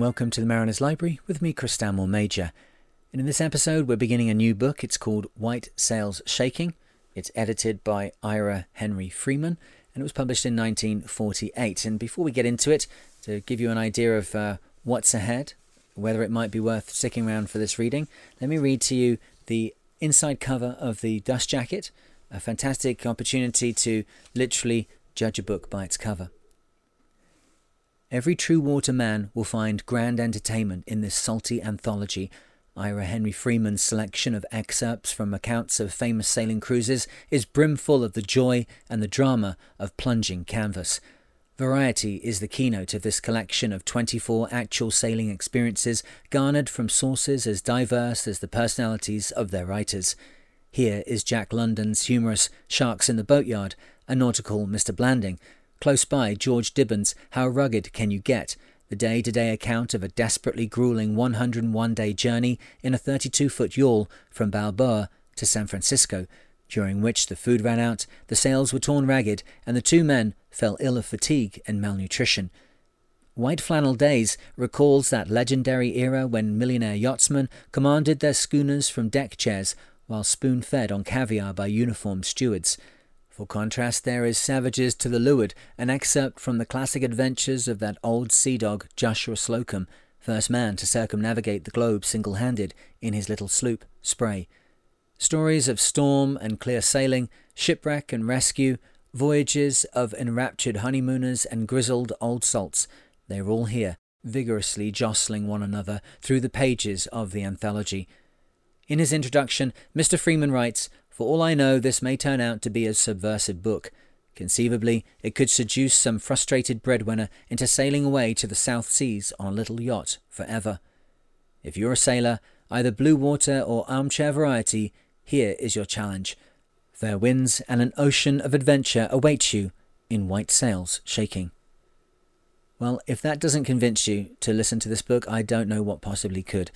Welcome to the Mariner's Library with me, Chris Stanmore Major. And in this episode, we're beginning a new book. It's called White Sails Shaking. It's edited by Ira Henry Freeman and it was published in 1948. And before we get into it, to give you an idea of uh, what's ahead, whether it might be worth sticking around for this reading, let me read to you the inside cover of the dust jacket, a fantastic opportunity to literally judge a book by its cover. Every true water man will find grand entertainment in this salty anthology. Ira Henry Freeman's selection of excerpts from accounts of famous sailing cruises is brimful of the joy and the drama of plunging canvas. Variety is the keynote of this collection of 24 actual sailing experiences garnered from sources as diverse as the personalities of their writers. Here is Jack London's humorous Sharks in the Boatyard, a nautical Mr. Blanding, Close by, George Dibbern's How Rugged Can You Get? The day to day account of a desperately grueling 101 day journey in a 32 foot yawl from Balboa to San Francisco, during which the food ran out, the sails were torn ragged, and the two men fell ill of fatigue and malnutrition. White Flannel Days recalls that legendary era when millionaire yachtsmen commanded their schooners from deck chairs while spoon fed on caviar by uniformed stewards. For contrast, there is Savages to the Leeward, an excerpt from the classic adventures of that old sea dog, Joshua Slocum, first man to circumnavigate the globe single handed in his little sloop, Spray. Stories of storm and clear sailing, shipwreck and rescue, voyages of enraptured honeymooners and grizzled old salts, they are all here, vigorously jostling one another through the pages of the anthology. In his introduction, Mr. Freeman writes, for all I know, this may turn out to be a subversive book. Conceivably, it could seduce some frustrated breadwinner into sailing away to the South Seas on a little yacht forever. If you're a sailor, either blue water or armchair variety, here is your challenge. Fair winds and an ocean of adventure await you in white sails shaking. Well, if that doesn't convince you to listen to this book, I don't know what possibly could.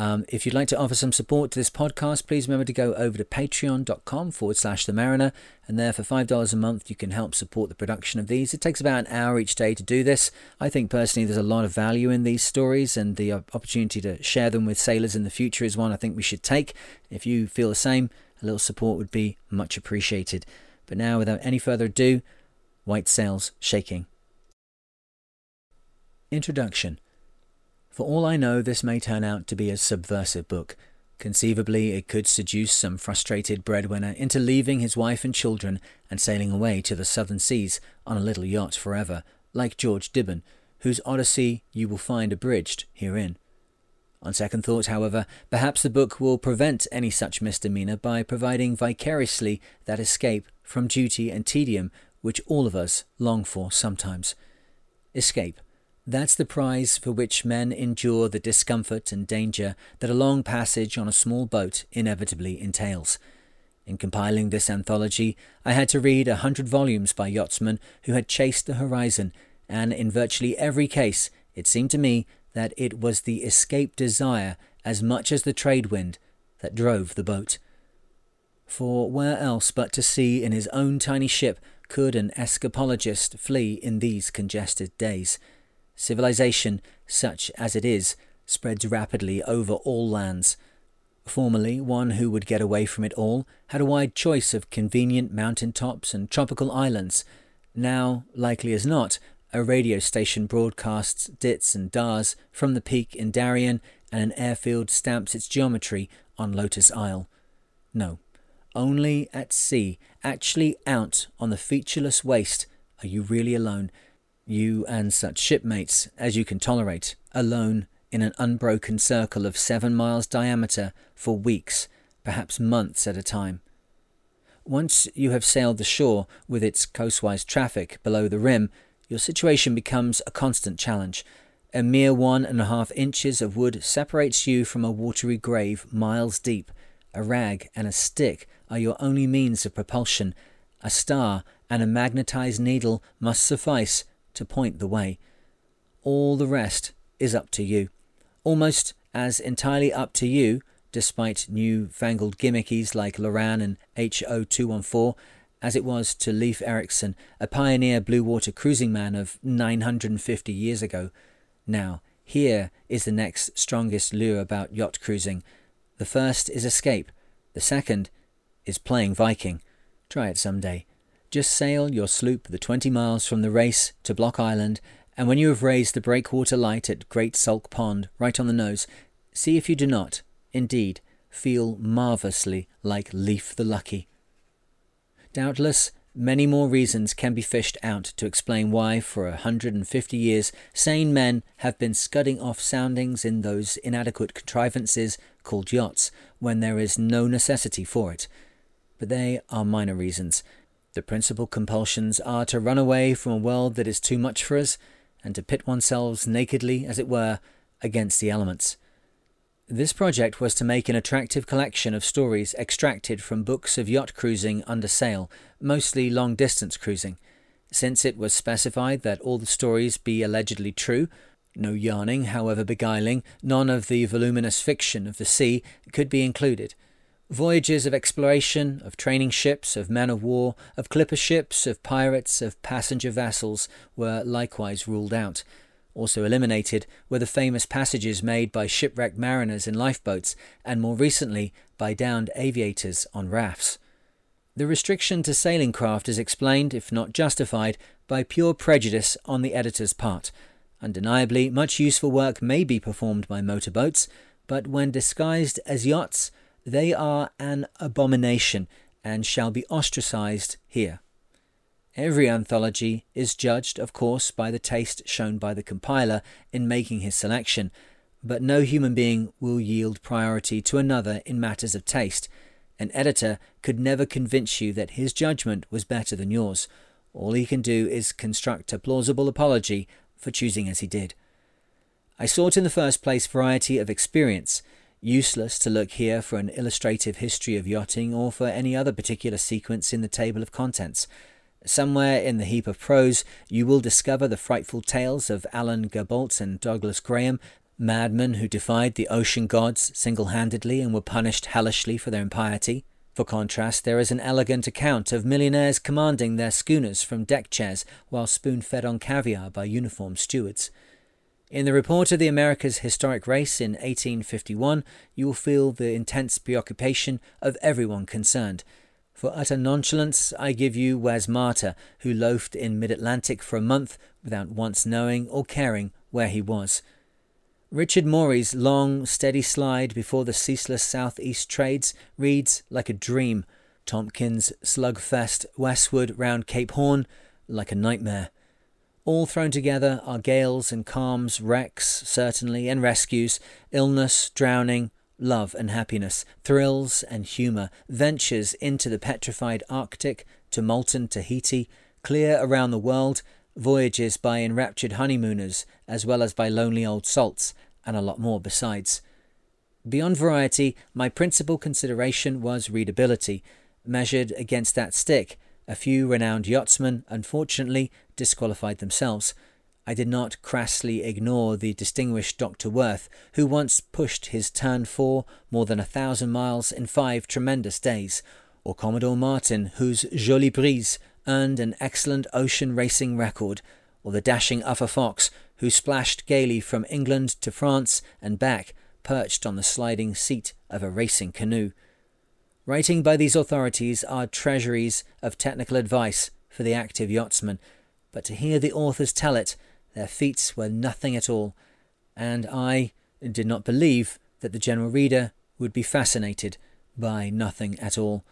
Um, if you'd like to offer some support to this podcast, please remember to go over to patreon.com forward slash the mariner. And there, for $5 a month, you can help support the production of these. It takes about an hour each day to do this. I think personally there's a lot of value in these stories, and the opportunity to share them with sailors in the future is one I think we should take. If you feel the same, a little support would be much appreciated. But now, without any further ado, White Sails Shaking. Introduction for all I know, this may turn out to be a subversive book. Conceivably, it could seduce some frustrated breadwinner into leaving his wife and children and sailing away to the southern seas on a little yacht forever, like George Dibbern, whose odyssey you will find abridged herein. On second thought, however, perhaps the book will prevent any such misdemeanour by providing vicariously that escape from duty and tedium which all of us long for sometimes. Escape that's the prize for which men endure the discomfort and danger that a long passage on a small boat inevitably entails. In compiling this anthology, I had to read a hundred volumes by yachtsmen who had chased the horizon, and in virtually every case, it seemed to me that it was the escape desire as much as the trade wind that drove the boat. For where else but to sea in his own tiny ship could an escapologist flee in these congested days? Civilization, such as it is, spreads rapidly over all lands. Formerly, one who would get away from it all had a wide choice of convenient mountain tops and tropical islands. Now, likely as not, a radio station broadcasts dits and dars from the peak in Darien, and an airfield stamps its geometry on Lotus Isle. No, only at sea, actually out on the featureless waste, are you really alone you and such shipmates as you can tolerate, alone in an unbroken circle of seven miles diameter for weeks, perhaps months at a time. Once you have sailed the shore with its coastwise traffic below the rim, your situation becomes a constant challenge. A mere one and a half inches of wood separates you from a watery grave miles deep. A rag and a stick are your only means of propulsion. A star and a magnetized needle must suffice to point the way. All the rest is up to you. Almost as entirely up to you, despite new fangled gimmickies like Loran and HO214, as it was to Leif Erikson, a pioneer blue water cruising man of 950 years ago. Now, Here is the next strongest lure about yacht cruising. The first is escape. The second is playing Viking. Try it some day. Just sail your sloop the 20 miles from the race to Block Island, and when you have raised the breakwater light at Great Salt Pond right on the nose, see if you do not, indeed, feel marvellously like Leif the Lucky. Doubtless, many more reasons can be fished out to explain why, for a hundred and fifty years, sane men have been scudding off soundings in those inadequate contrivances called yachts, when there is no necessity for it. But they are minor reasons. The principal compulsions are to run away from a world that is too much for us, and to pit oneself nakedly, as it were, against the elements. This project was to make an attractive collection of stories extracted from books of yacht cruising under sail, mostly long distance cruising. Since it was specified that all the stories be allegedly true, no yarning, however beguiling, none of the voluminous fiction of the sea could be included. Voyages of exploration, of training ships, of men of war, of clipper ships, of pirates, of passenger vessels were likewise ruled out. Also eliminated were the famous passages made by shipwrecked mariners in lifeboats, and more recently by downed aviators on rafts. The restriction to sailing craft is explained, if not justified, by pure prejudice on the editor's part. Undeniably, much useful work may be performed by motorboats, but when disguised as yachts, they are an abomination and shall be ostracized here. Every anthology is judged, of course, by the taste shown by the compiler in making his selection, but no human being will yield priority to another in matters of taste. An editor could never convince you that his judgment was better than yours. All he can do is construct a plausible apology for choosing as he did. I sought in the first place variety of experience. Useless to look here for an illustrative history of yachting or for any other particular sequence in the table of contents. Somewhere in the heap of prose, you will discover the frightful tales of Alain Gerbault and Douglas Graham, madmen who defied the ocean gods single handedly and were punished hellishly for their impiety. For contrast, there is an elegant account of millionaires commanding their schooners from deck chairs while spoon fed on caviar by uniformed stewards. In the report of the America's Historic Race in 1851, you will feel the intense preoccupation of everyone concerned. For utter nonchalance, I give you Wes Martyr, who loafed in mid Atlantic for a month without once knowing or caring where he was. Richard Maury's long, steady slide before the ceaseless southeast trades reads like a dream. Tompkins' slugfest westward round Cape Horn like a nightmare. All thrown together are gales and calms, wrecks, certainly, and rescues, illness, drowning, love and happiness, thrills and humour, ventures into the petrified Arctic, to molten Tahiti, clear around the world, voyages by enraptured honeymooners, as well as by lonely old salts, and a lot more besides. Beyond variety, my principal consideration was readability. Measured against that stick, a few renowned yachtsmen, unfortunately, disqualified themselves. I did not crassly ignore the distinguished Dr. Worth, who once pushed his Tern four more than a thousand miles in five tremendous days, or Commodore Martin, whose Jolie Brise earned an excellent ocean racing record, or the dashing Uffa Fox, who splashed gaily from England to France and back, perched on the sliding seat of a racing canoe. Writing by these authorities are treasuries of technical advice for the active yachtsman, but to hear the authors tell it their feats were nothing at all, and I did not believe that the general reader would be fascinated by nothing at all.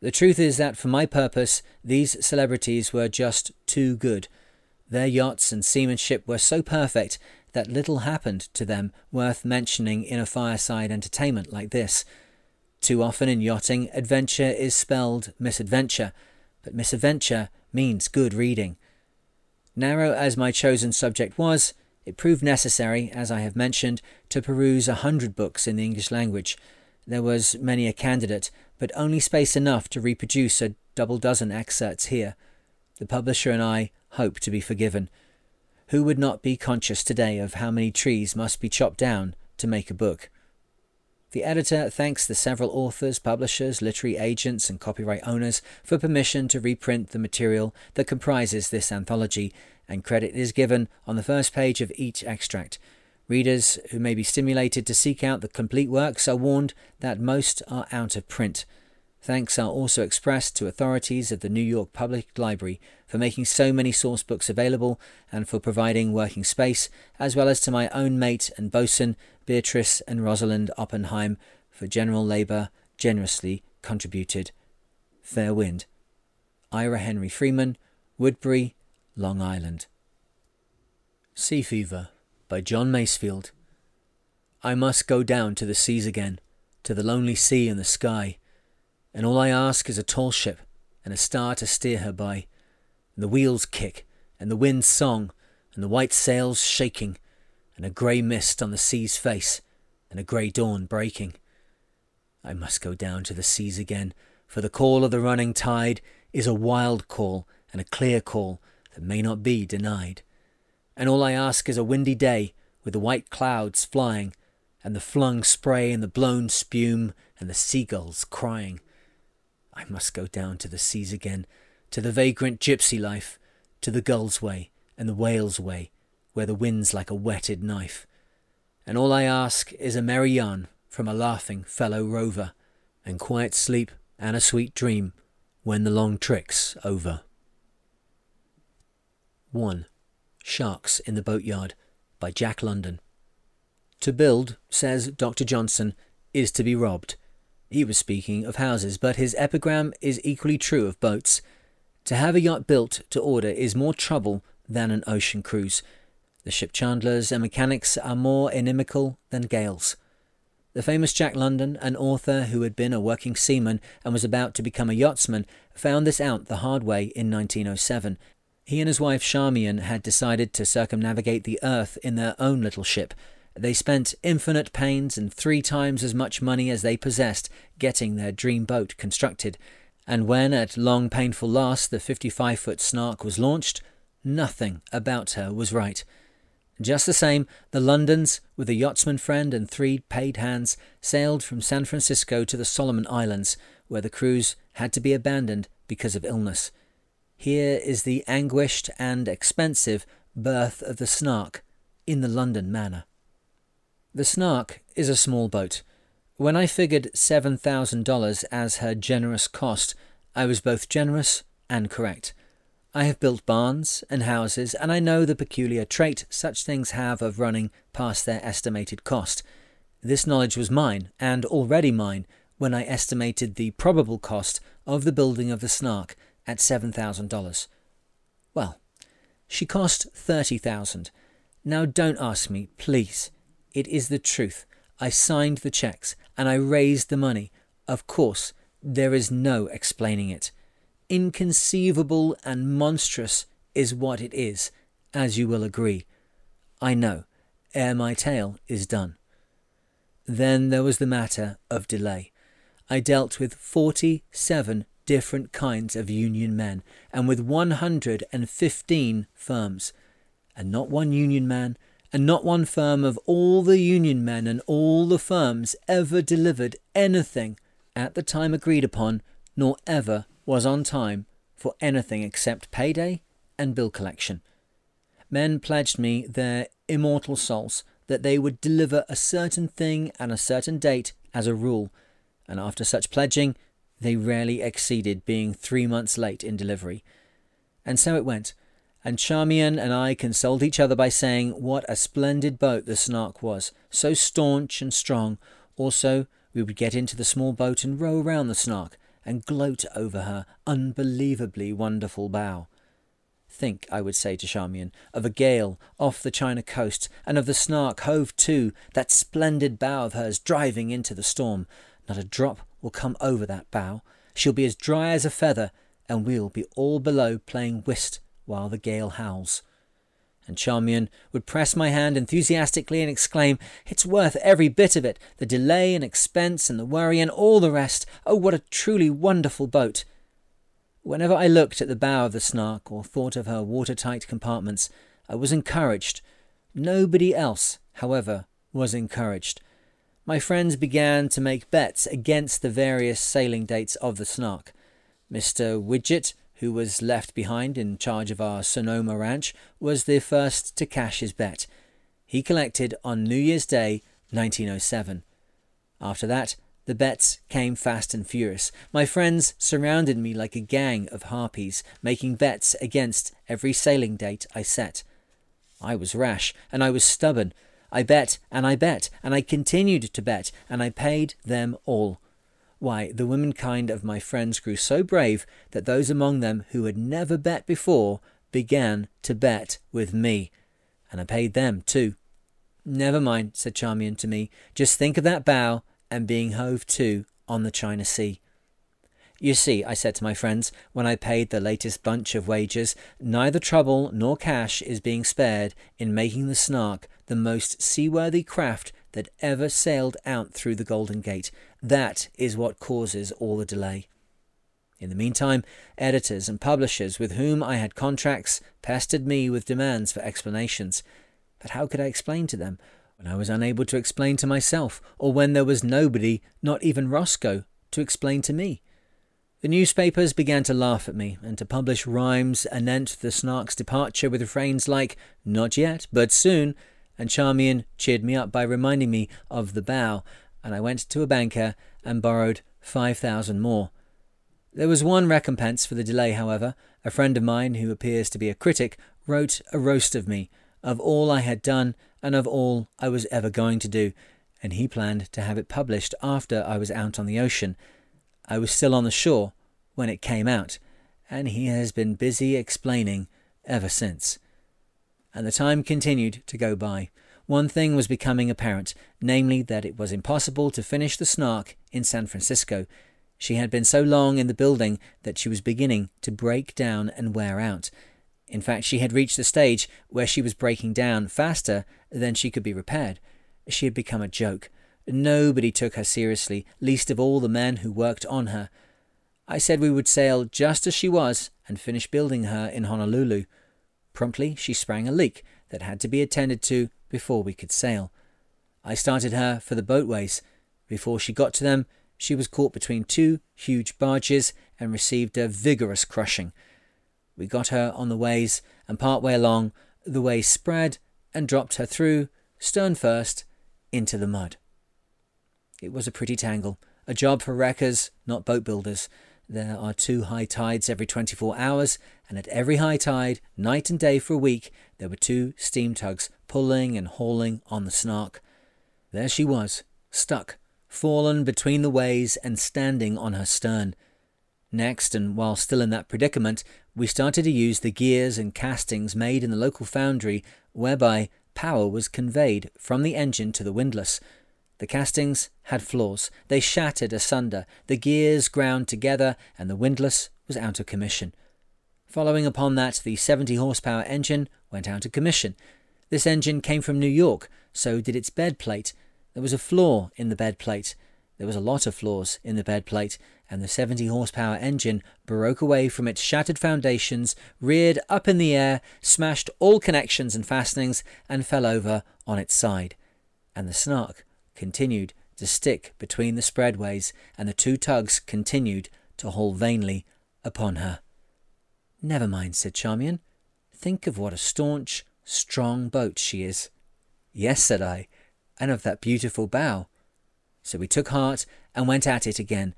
The truth is that for my purpose, these celebrities were just too good. Their yachts and seamanship were so perfect that little happened to them worth mentioning in a fireside entertainment like this. Too often in yachting, adventure is spelled misadventure, but misadventure means good reading. Narrow as my chosen subject was, it proved necessary, as I have mentioned, to peruse a hundred books in the English language. There was many a candidate, but only space enough to reproduce a double dozen excerpts here. The publisher and I hope to be forgiven. Who would not be conscious today of how many trees must be chopped down to make a book? The editor thanks the several authors, publishers, literary agents, and copyright owners for permission to reprint the material that comprises this anthology, and credit is given on the first page of each extract. Readers who may be stimulated to seek out the complete works are warned that most are out of print. Thanks are also expressed to authorities of the New York Public Library for making so many source books available and for providing working space, as well as to my own mate and bosun, Beatrice and Rosalind Oppenheim, for general labour generously contributed. Fair wind. Ira Henry Freeman, Woodbury, Long Island. Sea Fever by John Masefield. I must go down to the seas again, to the lonely sea and the sky, and all I ask is a tall ship and a star to steer her by, and the wheels kick, and the wind's song, and the white sails shaking, and a grey mist on the sea's face, and a grey dawn breaking. I must go down to the seas again, for the call of the running tide is a wild call and a clear call that may not be denied and all I ask is a windy day with the white clouds flying, and the flung spray and the blown spume and the seagulls crying. I must go down to the seas again, to the vagrant gypsy life, to the gull's way and the whale's way, where the wind's like a whetted knife. And all I ask is a merry yarn from a laughing fellow rover, and quiet sleep and a sweet dream when the long trick's over. 1. Sharks in the Boatyard by Jack London. To build, says Dr. Johnson, is to be robbed. He was speaking of houses, but his epigram is equally true of boats. To have a yacht built to order is more trouble than an ocean cruise. The ship chandlers and mechanics are more inimical than gales. The famous Jack London, an author who had been a working seaman and was about to become a yachtsman, found this out the hard way in 1907 he and his wife Charmian had decided to circumnavigate the earth in their own little ship. They spent infinite pains and three times as much money as they possessed getting their dream boat constructed. And when, at long painful last, the 55 foot Snark was launched, nothing about her was right. Just the same, the Londons, with a yachtsman friend and three paid hands, sailed from San Francisco to the Solomon Islands, where the cruise had to be abandoned because of illness. Here is the anguished and expensive birth of the Snark in the London manner. The Snark is a small boat. When I figured $7,000 as her generous cost, I was both generous and correct. I have built barns and houses, and I know the peculiar trait such things have of running past their estimated cost. This knowledge was mine, and already mine, when I estimated the probable cost of the building of the Snark at $7,000. Well, she cost 30,000. Now don't ask me, please. It is the truth. I signed the checks and I raised the money. Of course, there is no explaining it. Inconceivable and monstrous is what it is, as you will agree. I know, ere my tale is done. Then there was the matter of delay. I dealt with forty seven different kinds of union men and with 115 firms. And not one union man and not one firm of all the union men and all the firms ever delivered anything at the time agreed upon, nor ever was on time for anything except payday and bill collection. Men pledged me their immortal souls that they would deliver a certain thing and a certain date as a rule, and after such pledging, they rarely exceeded being three months late in delivery. And so it went, and Charmian and I consoled each other by saying what a splendid boat the Snark was, so staunch and strong. Also, we would get into the small boat and row round the Snark and gloat over her unbelievably wonderful bow. Think, I would say to Charmian, of a gale off the China coast, and of the Snark hove to, that splendid bow of hers driving into the storm. Not a drop will come over that bow. She'll be as dry as a feather, and we'll be all below playing whist while the gale howls. And Charmian would press my hand enthusiastically and exclaim, It's worth every bit of it, the delay and expense and the worry and all the rest. Oh, what a truly wonderful boat! Whenever I looked at the bow of the Snark or thought of her watertight compartments, I was encouraged. Nobody else, however, was encouraged my friends began to make bets against the various sailing dates of the Snark. Mr. Widget, who was left behind in charge of our Sonoma ranch, was the first to cash his bet. he collected on New Year's Day 1907. After that, the bets came fast and furious. My friends surrounded me like a gang of harpies, making bets against every sailing date I set. I was rash, and I was stubborn. I bet, and I bet, and I continued to bet, and I paid them all. Why, the womenkind of my friends grew so brave that those among them who had never bet before began to bet with me, and I paid them too. Never mind, said Charmian to me. Just think of that bow and being hove to on the China Sea. You see, I said to my friends, when I paid the latest bunch of wages, neither trouble nor cash is being spared in making the Snark the most seaworthy craft that ever sailed out through the Golden Gate. That is what causes all the delay. In the meantime, editors and publishers with whom I had contracts pestered me with demands for explanations. But how could I explain to them when I was unable to explain to myself, or when there was nobody, not even Roscoe, to explain to me? The newspapers began to laugh at me and to publish rhymes anent the Snark's departure with refrains like, Not yet, but soon, and Charmian cheered me up by reminding me of the bow, and I went to a banker and borrowed five thousand more. There was one recompense for the delay, however. A friend of mine, who appears to be a critic, wrote a roast of me of all I had done and of all I was ever going to do, and he planned to have it published after I was out on the ocean. I was still on the shore when it came out, and he has been busy explaining ever since. And the time continued to go by. One thing was becoming apparent, namely that it was impossible to finish the Snark in San Francisco. She had been so long in the building that she was beginning to break down and wear out, in fact, she had reached the stage where she was breaking down faster than she could be repaired. She had become a joke. Nobody took her seriously, least of all the men who worked on her. I said we would sail just as she was and finish building her in Honolulu. Promptly, she sprang a leak that had to be attended to before we could sail. I started her for the boatways. Before she got to them, she was caught between two huge barges and received a vigorous crushing. We got her on the ways, and part way along, the ways spread and dropped her through, stern first, into the mud. It was a pretty tangle, a job for wreckers, not boat builders. There are two high tides every 24 hours, and at every high tide, night and day for a week, there were two steam tugs pulling and hauling on the snark. There she was, stuck, fallen between the ways and standing on her stern. Next, and while still in that predicament, we started to use the gears and castings made in the local foundry, whereby power was conveyed from the engine to the windlass. The castings had flaws. They shattered asunder, the gears ground together, and the windlass was out of commission. Following upon that, the 70 horsepower engine went out of commission. This engine came from New York, so did its bed plate. There was a flaw in the bed plate. There was a lot of flaws in the bed plate, and the 70 horsepower engine broke away from its shattered foundations, reared up in the air, smashed all connections and fastenings, and fell over on its side. And the Snark continued to stick between the spreadways, and the two tugs continued to haul vainly upon her. Never mind, said Charmian. Think of what a staunch, strong boat she is. Yes, said I, and of that beautiful bow. So we took heart and went at it again,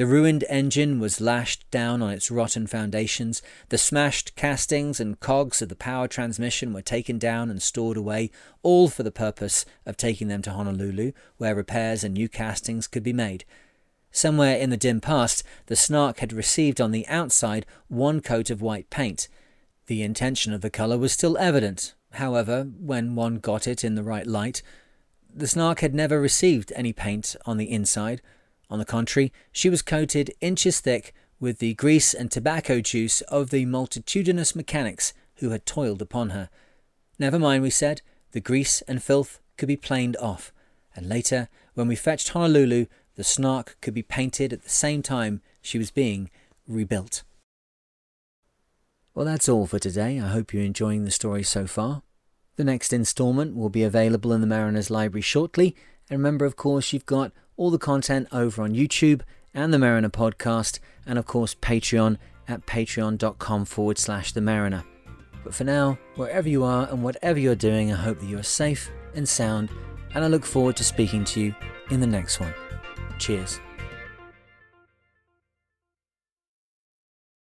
the ruined engine was lashed down on its rotten foundations. The smashed castings and cogs of the power transmission were taken down and stored away, all for the purpose of taking them to Honolulu, where repairs and new castings could be made. Somewhere in the dim past, the Snark had received on the outside one coat of white paint. The intention of the colour was still evident, however, when one got it in the right light. The Snark had never received any paint on the inside, on the contrary, she was coated inches thick with the grease and tobacco juice of the multitudinous mechanics who had toiled upon her. Never mind, we said, the grease and filth could be planed off, and later, when we fetched Honolulu, the Snark could be painted at the same time she was being rebuilt. Well, that's all for today. I hope you're enjoying the story so far. The next instalment will be available in the Mariner's Library shortly, and remember, of course, you've got all the content over on YouTube and the Mariner podcast, and of course, Patreon at patreon.com forward slash the Mariner. But for now, wherever you are and whatever you're doing, I hope that you are safe and sound, and I look forward to speaking to you in the next one. Cheers.